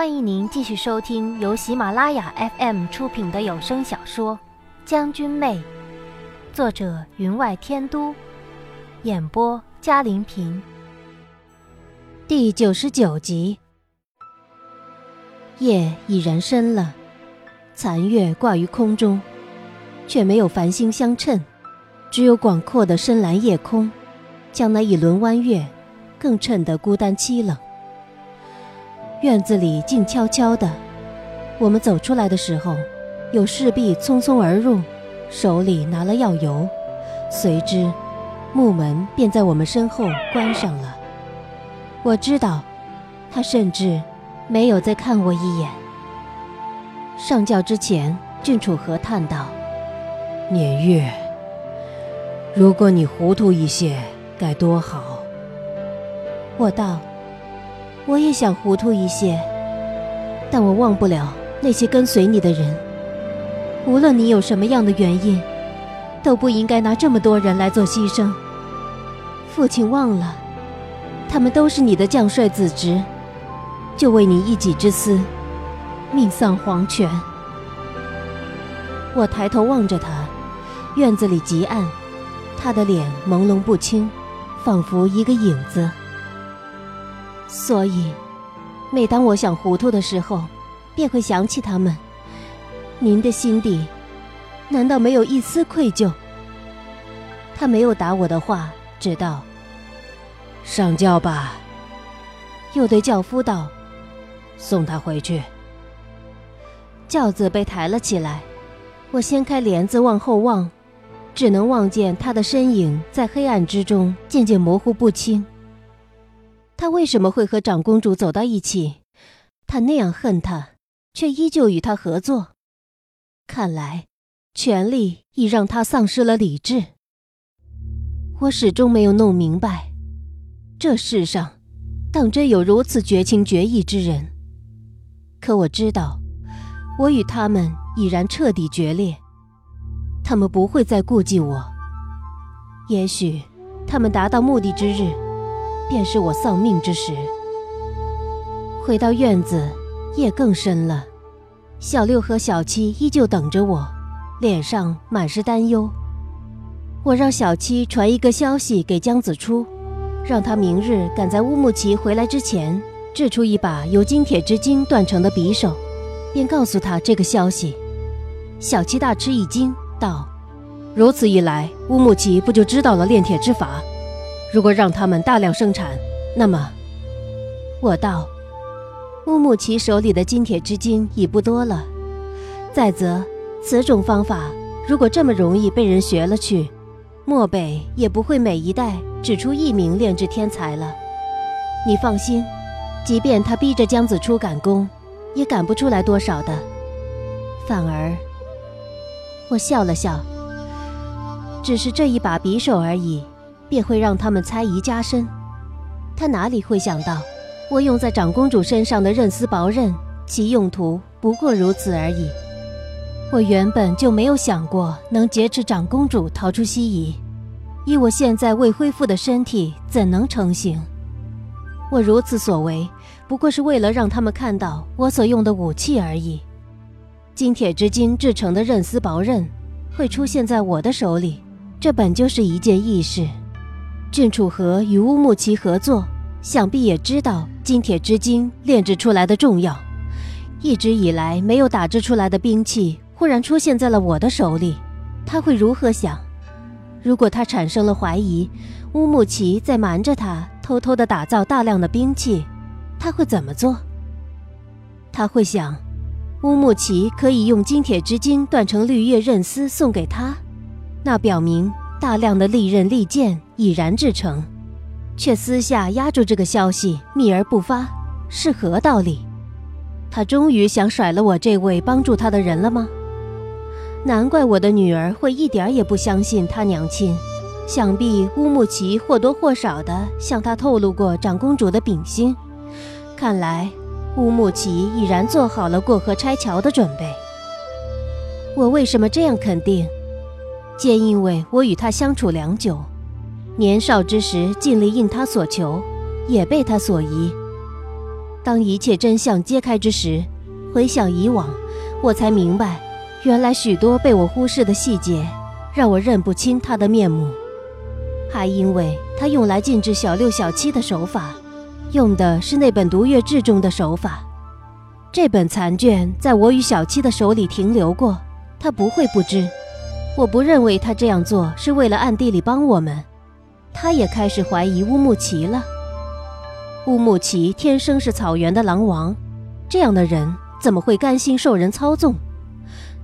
欢迎您继续收听由喜马拉雅 FM 出品的有声小说《将军妹》，作者云外天都，演播嘉玲平。第九十九集。夜已然深了，残月挂于空中，却没有繁星相衬，只有广阔的深蓝夜空，将那一轮弯月更衬得孤单凄冷。院子里静悄悄的，我们走出来的时候，有侍婢匆匆而入，手里拿了药油，随之，木门便在我们身后关上了。我知道，他甚至没有再看我一眼。上轿之前，郡主和叹道：“年月，如果你糊涂一些，该多好。”我道。我也想糊涂一些，但我忘不了那些跟随你的人。无论你有什么样的原因，都不应该拿这么多人来做牺牲。父亲忘了，他们都是你的将帅子侄，就为你一己之私，命丧黄泉。我抬头望着他，院子里极暗，他的脸朦胧不清，仿佛一个影子。所以，每当我想糊涂的时候，便会想起他们。您的心底，难道没有一丝愧疚？他没有答我的话，只道：“上轿吧。”又对轿夫道：“送他回去。”轿子被抬了起来，我掀开帘子往后望，只能望见他的身影在黑暗之中渐渐模糊不清。他为什么会和长公主走到一起？他那样恨她，却依旧与她合作。看来，权力已让他丧失了理智。我始终没有弄明白，这世上，当真有如此绝情绝义之人。可我知道，我与他们已然彻底决裂。他们不会再顾忌我。也许，他们达到目的之日。便是我丧命之时。回到院子，夜更深了。小六和小七依旧等着我，脸上满是担忧。我让小七传一个消息给江子初，让他明日赶在乌木齐回来之前，制出一把由金铁之金锻成的匕首，便告诉他这个消息。小七大吃一惊，道：“如此一来，乌木齐不就知道了炼铁之法？”如果让他们大量生产，那么，我道，乌木齐手里的金铁之金已不多了。再则，此种方法如果这么容易被人学了去，漠北也不会每一代只出一名炼制天才了。你放心，即便他逼着江子初赶工，也赶不出来多少的。反而，我笑了笑，只是这一把匕首而已。便会让他们猜疑加深。他哪里会想到，我用在长公主身上的刃丝薄刃，其用途不过如此而已。我原本就没有想过能劫持长公主逃出西夷，以我现在未恢复的身体，怎能成行？我如此所为，不过是为了让他们看到我所用的武器而已。金铁之金制成的刃丝薄刃，会出现在我的手里，这本就是一件易事。郡主和与乌木齐合作，想必也知道金铁之精炼制出来的重要。一直以来没有打制出来的兵器，忽然出现在了我的手里，他会如何想？如果他产生了怀疑，乌木齐在瞒着他，偷偷的打造大量的兵器，他会怎么做？他会想，乌木齐可以用金铁之金锻成绿叶刃丝送给他，那表明。大量的利刃利剑已然制成，却私下压住这个消息，秘而不发，是何道理？他终于想甩了我这位帮助他的人了吗？难怪我的女儿会一点也不相信他娘亲。想必乌木齐或多或少的向他透露过长公主的秉心。看来乌木齐已然做好了过河拆桥的准备。我为什么这样肯定？皆因为我与他相处良久，年少之时尽力应他所求，也被他所疑。当一切真相揭开之时，回想以往，我才明白，原来许多被我忽视的细节，让我认不清他的面目。还因为他用来禁止小六、小七的手法，用的是那本《毒月志》中的手法。这本残卷在我与小七的手里停留过，他不会不知。我不认为他这样做是为了暗地里帮我们。他也开始怀疑乌木齐了。乌木齐天生是草原的狼王，这样的人怎么会甘心受人操纵？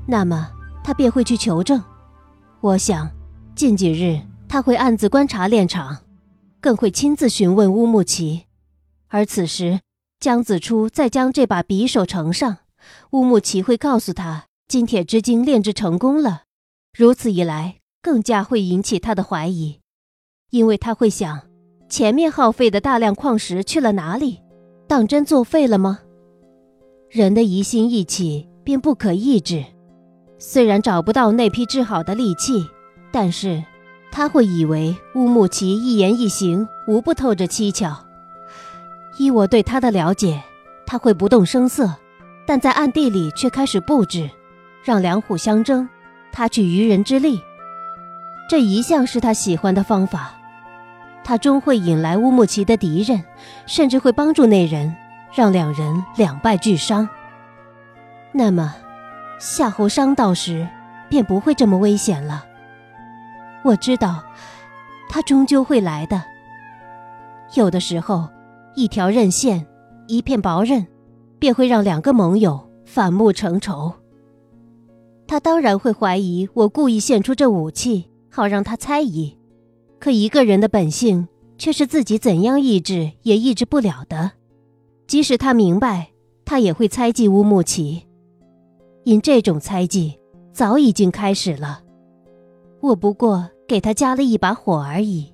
那么他便会去求证。我想，近几日他会暗自观察炼场，更会亲自询问乌木齐。而此时。江子初再将这把匕首呈上，乌木齐会告诉他金铁之精炼制成功了。如此一来，更加会引起他的怀疑，因为他会想：前面耗费的大量矿石去了哪里？当真作废了吗？人的疑心一起便不可抑制。虽然找不到那批制好的利器，但是他会以为乌木齐一言一行无不透着蹊跷。依我对他的了解，他会不动声色，但在暗地里却开始布置，让两虎相争，他取渔人之利。这一向是他喜欢的方法。他终会引来乌木齐的敌人，甚至会帮助那人，让两人两败俱伤。那么，夏侯商到时，便不会这么危险了。我知道，他终究会来的。有的时候。一条刃线，一片薄刃，便会让两个盟友反目成仇。他当然会怀疑我故意献出这武器，好让他猜疑。可一个人的本性却是自己怎样抑制也抑制不了的。即使他明白，他也会猜忌乌木齐。因这种猜忌早已经开始了，我不过给他加了一把火而已。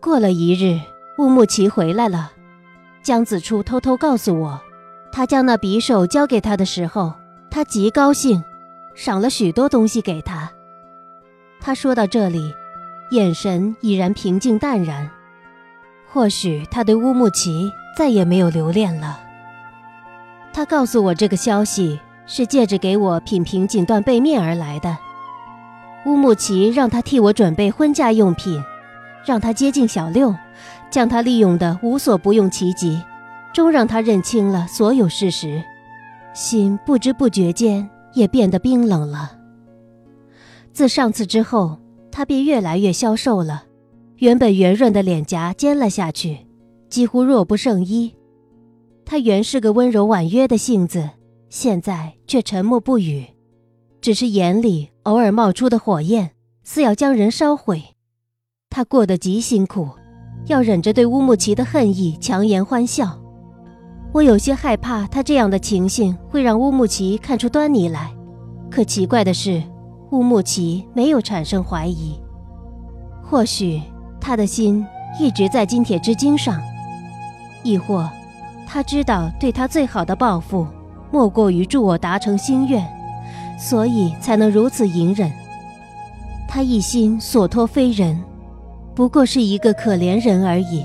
过了一日。乌木齐回来了，江子初偷偷告诉我，他将那匕首交给他的时候，他极高兴，赏了许多东西给他。他说到这里，眼神已然平静淡然。或许他对乌木齐再也没有留恋了。他告诉我这个消息是借着给我品评锦缎被面而来的。乌木齐让他替我准备婚嫁用品，让他接近小六。将他利用的无所不用其极，终让他认清了所有事实，心不知不觉间也变得冰冷了。自上次之后，他便越来越消瘦了，原本圆润的脸颊尖了下去，几乎弱不胜衣。他原是个温柔婉约的性子，现在却沉默不语，只是眼里偶尔冒出的火焰，似要将人烧毁。他过得极辛苦。要忍着对乌木齐的恨意，强颜欢笑。我有些害怕他这样的情形会让乌木齐看出端倪来。可奇怪的是，乌木齐没有产生怀疑。或许他的心一直在金铁之精上，亦或他知道对他最好的报复，莫过于助我达成心愿，所以才能如此隐忍。他一心所托非人。不过是一个可怜人而已。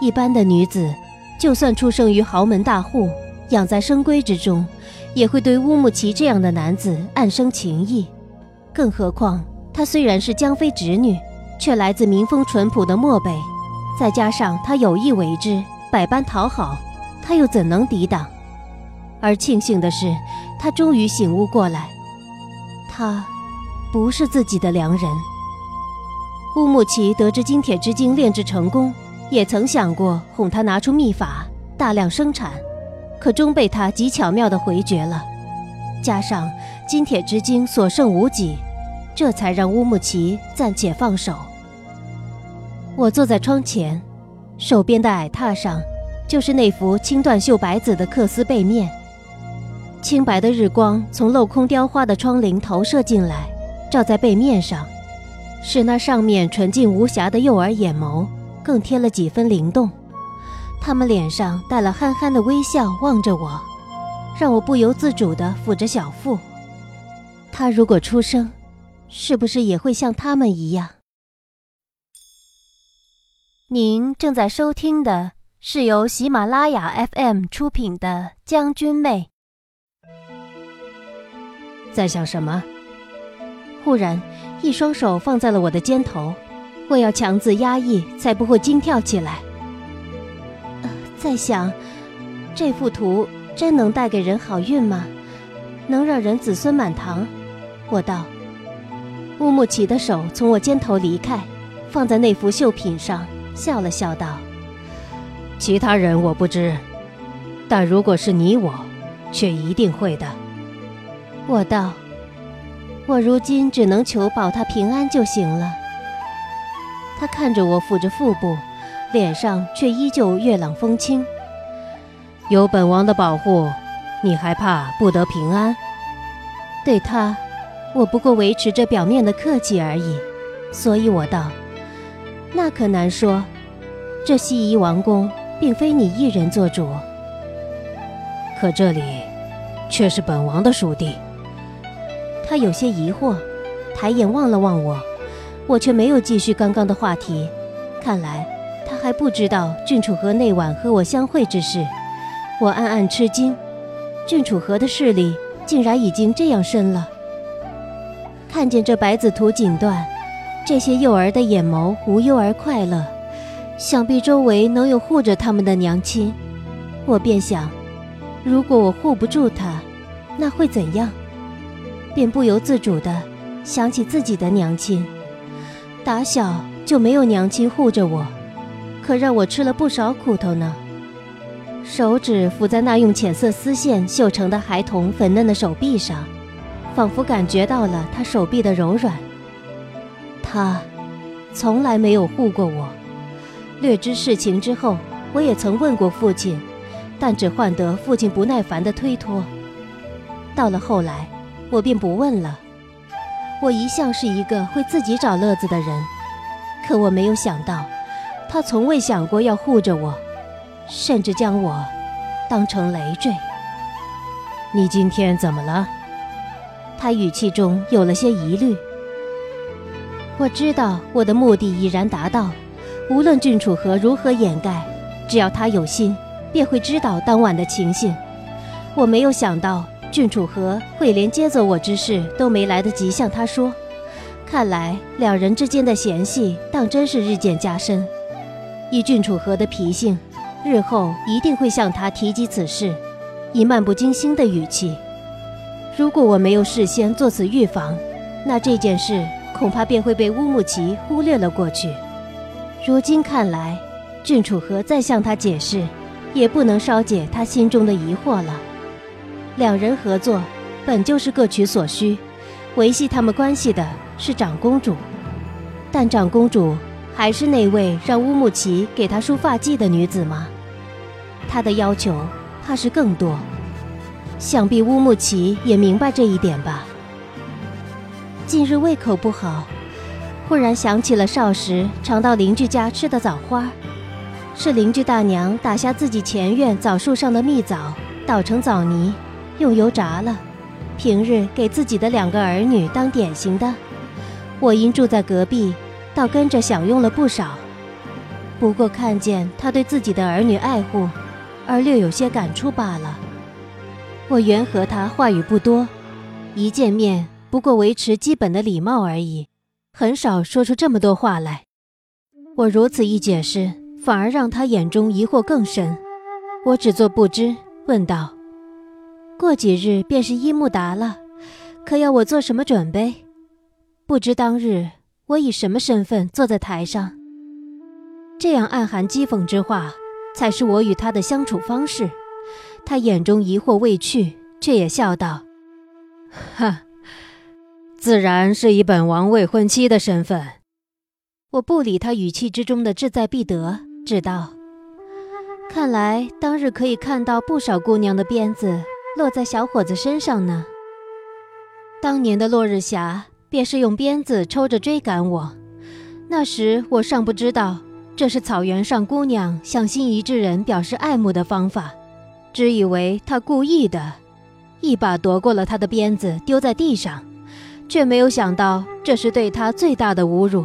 一般的女子，就算出生于豪门大户，养在深闺之中，也会对乌木齐这样的男子暗生情意。更何况她虽然是江妃侄女，却来自民风淳朴的漠北，再加上她有意为之，百般讨好，他又怎能抵挡？而庆幸的是，他终于醒悟过来，他不是自己的良人。乌木齐得知金铁之精炼制成功，也曾想过哄他拿出秘法大量生产，可终被他极巧妙地回绝了。加上金铁之精所剩无几，这才让乌木齐暂且放手。我坐在窗前，手边的矮榻上，就是那幅青缎绣白子的缂丝被面。清白的日光从镂空雕花的窗棂投射进来，照在背面上。使那上面纯净无瑕的幼儿眼眸更添了几分灵动，他们脸上带了憨憨的微笑，望着我，让我不由自主地抚着小腹。他如果出生，是不是也会像他们一样？您正在收听的是由喜马拉雅 FM 出品的《将军妹》。在想什么？忽然，一双手放在了我的肩头，我要强自压抑，才不会惊跳起来。在想，这幅图真能带给人好运吗？能让人子孙满堂？我道。乌木齐的手从我肩头离开，放在那幅绣品上，笑了笑道：“其他人我不知，但如果是你我，却一定会的。”我道：“我如今只能求保他平安就行了。”他看着我抚着腹部，脸上却依旧月朗风轻。有本王的保护，你还怕不得平安？对他。我不过维持着表面的客气而已，所以我道：“那可难说，这西夷王宫并非你一人做主。可这里，却是本王的属地。”他有些疑惑，抬眼望了望我，我却没有继续刚刚的话题。看来他还不知道郡主河那晚和我相会之事。我暗暗吃惊，郡主河的势力竟然已经这样深了。看见这百子图锦缎，这些幼儿的眼眸无忧而快乐，想必周围能有护着他们的娘亲。我便想，如果我护不住他，那会怎样？便不由自主的想起自己的娘亲，打小就没有娘亲护着我，可让我吃了不少苦头呢。手指抚在那用浅色丝线绣成的孩童粉嫩的手臂上。仿佛感觉到了他手臂的柔软。他从来没有护过我。略知事情之后，我也曾问过父亲，但只换得父亲不耐烦的推脱。到了后来，我便不问了。我一向是一个会自己找乐子的人，可我没有想到，他从未想过要护着我，甚至将我当成累赘。你今天怎么了？他语气中有了些疑虑。我知道我的目的已然达到，无论郡主和如何掩盖，只要他有心，便会知道当晚的情形。我没有想到郡主和会连接走我之事都没来得及向他说，看来两人之间的嫌隙当真是日渐加深。以郡主和的脾性，日后一定会向他提及此事，以漫不经心的语气。如果我没有事先做此预防，那这件事恐怕便会被乌木齐忽略了过去。如今看来，郡主和再向他解释，也不能稍解他心中的疑惑了。两人合作，本就是各取所需，维系他们关系的是长公主，但长公主还是那位让乌木齐给她梳发髻的女子吗？她的要求怕是更多。想必乌木齐也明白这一点吧。近日胃口不好，忽然想起了少时常到邻居家吃的枣花，是邻居大娘打下自己前院枣树上的蜜枣，捣成枣泥，用油炸了，平日给自己的两个儿女当点心的。我因住在隔壁，倒跟着享用了不少。不过看见他对自己的儿女爱护，而略有些感触罢了。我原和他话语不多，一见面不过维持基本的礼貌而已，很少说出这么多话来。我如此一解释，反而让他眼中疑惑更深。我只做不知，问道：“过几日便是伊木达了，可要我做什么准备？不知当日我以什么身份坐在台上？”这样暗含讥讽之话，才是我与他的相处方式。他眼中疑惑未去，却也笑道：“ 哈，自然是以本王未婚妻的身份。”我不理他语气之中的志在必得，只道：“看来当日可以看到不少姑娘的鞭子落在小伙子身上呢。当年的落日霞便是用鞭子抽着追赶我，那时我尚不知道这是草原上姑娘向心仪之人表示爱慕的方法。”只以为他故意的，一把夺过了他的鞭子，丢在地上，却没有想到这是对他最大的侮辱，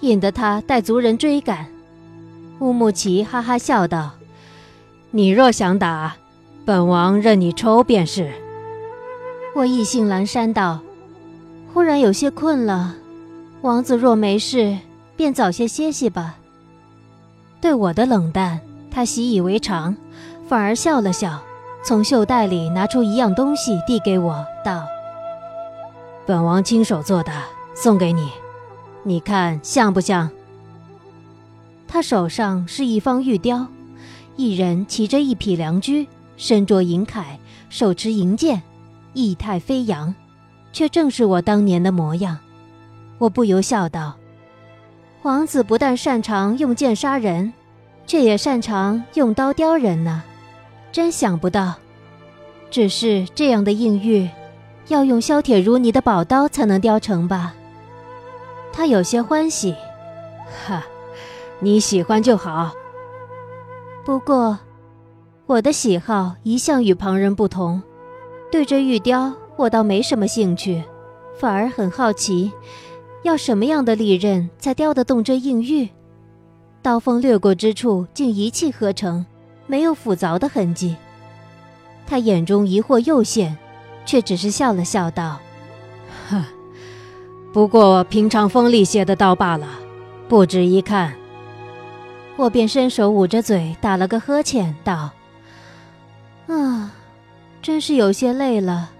引得他带族人追赶。乌木齐哈哈笑道：“你若想打，本王任你抽便是。我意兴阑珊道，忽然有些困了。王子若没事，便早些歇息吧。对我的冷淡，他习以为常，反而笑了笑，从袖袋里拿出一样东西递给我，道：“本王亲手做的，送给你，你看像不像？”他手上是一方玉雕。一人骑着一匹良驹，身着银铠，手持银剑，意态飞扬，却正是我当年的模样。我不由笑道：“王子不但擅长用剑杀人，却也擅长用刀雕人呢。真想不到。只是这样的硬玉，要用削铁如泥的宝刀才能雕成吧？”他有些欢喜：“哈，你喜欢就好。”不过，我的喜好一向与旁人不同。对这玉雕，我倒没什么兴趣，反而很好奇，要什么样的利刃才雕得动这硬玉？刀锋掠过之处，竟一气呵成，没有斧凿的痕迹。他眼中疑惑又现，却只是笑了笑道：“哼，不过平常锋利些的刀罢了，不值一看。”我便伸手捂着嘴，打了个呵欠，道：“啊，真是有些累了，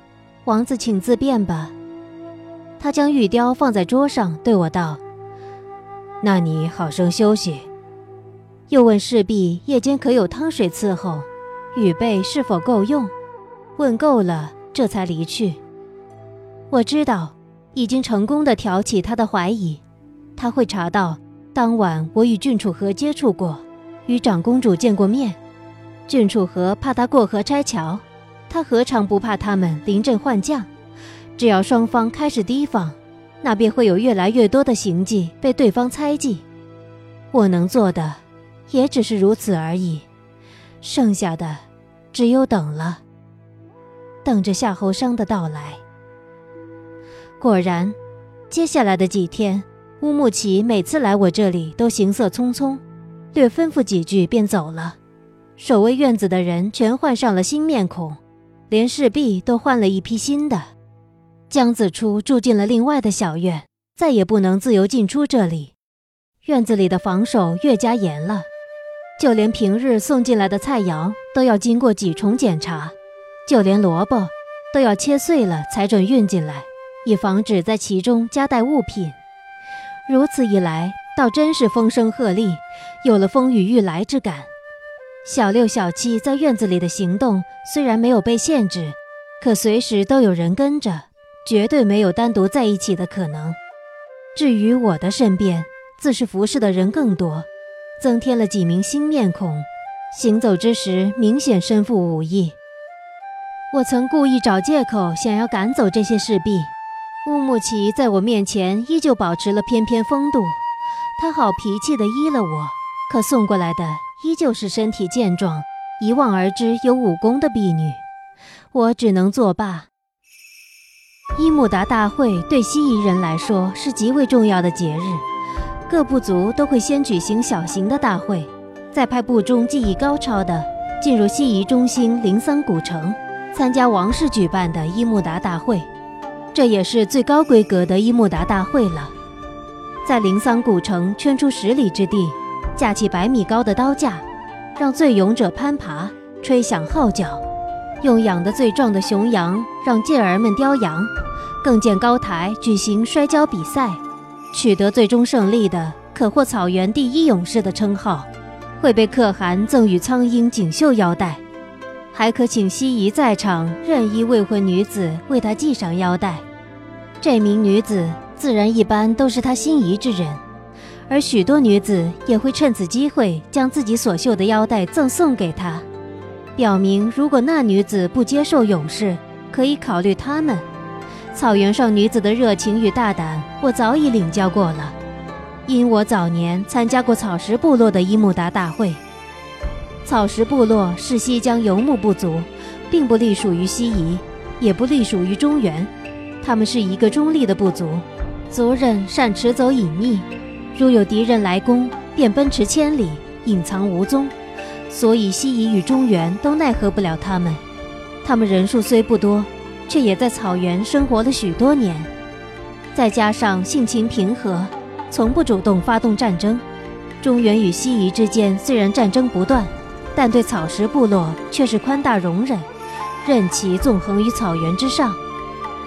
王子请自便吧。”他将玉雕放在桌上，对我道：“那你好生休息。”又问侍婢夜间可有汤水伺候，雨被是否够用。问够了，这才离去。我知道，已经成功的挑起他的怀疑，他会查到。当晚我与郡主和接触过，与长公主见过面。郡主和怕他过河拆桥，他何尝不怕他们临阵换将？只要双方开始提防，那便会有越来越多的行迹被对方猜忌。我能做的，也只是如此而已。剩下的，只有等了，等着夏侯商的到来。果然，接下来的几天。乌木齐每次来我这里都行色匆匆，略吩咐几句便走了。守卫院子的人全换上了新面孔，连侍婢都换了一批新的。江子初住进了另外的小院，再也不能自由进出这里。院子里的防守越加严了，就连平日送进来的菜肴都要经过几重检查，就连萝卜都要切碎了才准运进来，以防止在其中夹带物品。如此一来，倒真是风声鹤唳，有了风雨欲来之感。小六、小七在院子里的行动虽然没有被限制，可随时都有人跟着，绝对没有单独在一起的可能。至于我的身边，自是服侍的人更多，增添了几名新面孔，行走之时明显身负武艺。我曾故意找借口想要赶走这些侍婢。乌木齐在我面前依旧保持了翩翩风度，他好脾气的依了我，可送过来的依旧是身体健壮、一望而知有武功的婢女，我只能作罢。伊木达大会对西夷人来说是极为重要的节日，各部族都会先举行小型的大会，再派部中技艺高超的进入西夷中心灵桑古城，参加王室举办的伊木达大会。这也是最高规格的伊木达大会了，在灵桑古城圈出十里之地，架起百米高的刀架，让最勇者攀爬，吹响号角，用养得最壮的雄羊让健儿们叼羊，更建高台举行摔跤比赛，取得最终胜利的可获草原第一勇士的称号，会被可汗赠予苍鹰锦绣腰带。还可请西夷在场任意未婚女子为他系上腰带，这名女子自然一般都是他心仪之人，而许多女子也会趁此机会将自己所绣的腰带赠送给他，表明如果那女子不接受勇士，可以考虑他们。草原上女子的热情与大胆，我早已领教过了，因我早年参加过草食部落的伊木达大会。草食部落是西疆游牧部族，并不隶属于西夷，也不隶属于中原。他们是一个中立的部族，族人善驰走隐匿，如有敌人来攻，便奔驰千里，隐藏无踪。所以西夷与中原都奈何不了他们。他们人数虽不多，却也在草原生活了许多年，再加上性情平和，从不主动发动战争。中原与西夷之间虽然战争不断，但对草食部落却是宽大容忍，任其纵横于草原之上。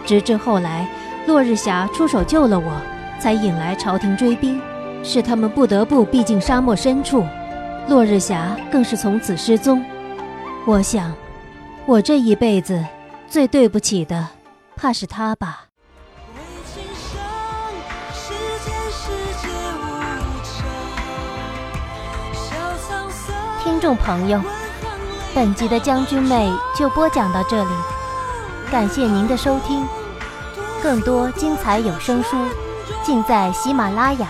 直至后来，落日霞出手救了我，才引来朝廷追兵，使他们不得不避进沙漠深处。落日霞更是从此失踪。我想，我这一辈子最对不起的，怕是他吧。听众朋友，本集的将军妹就播讲到这里，感谢您的收听。更多精彩有声书，尽在喜马拉雅。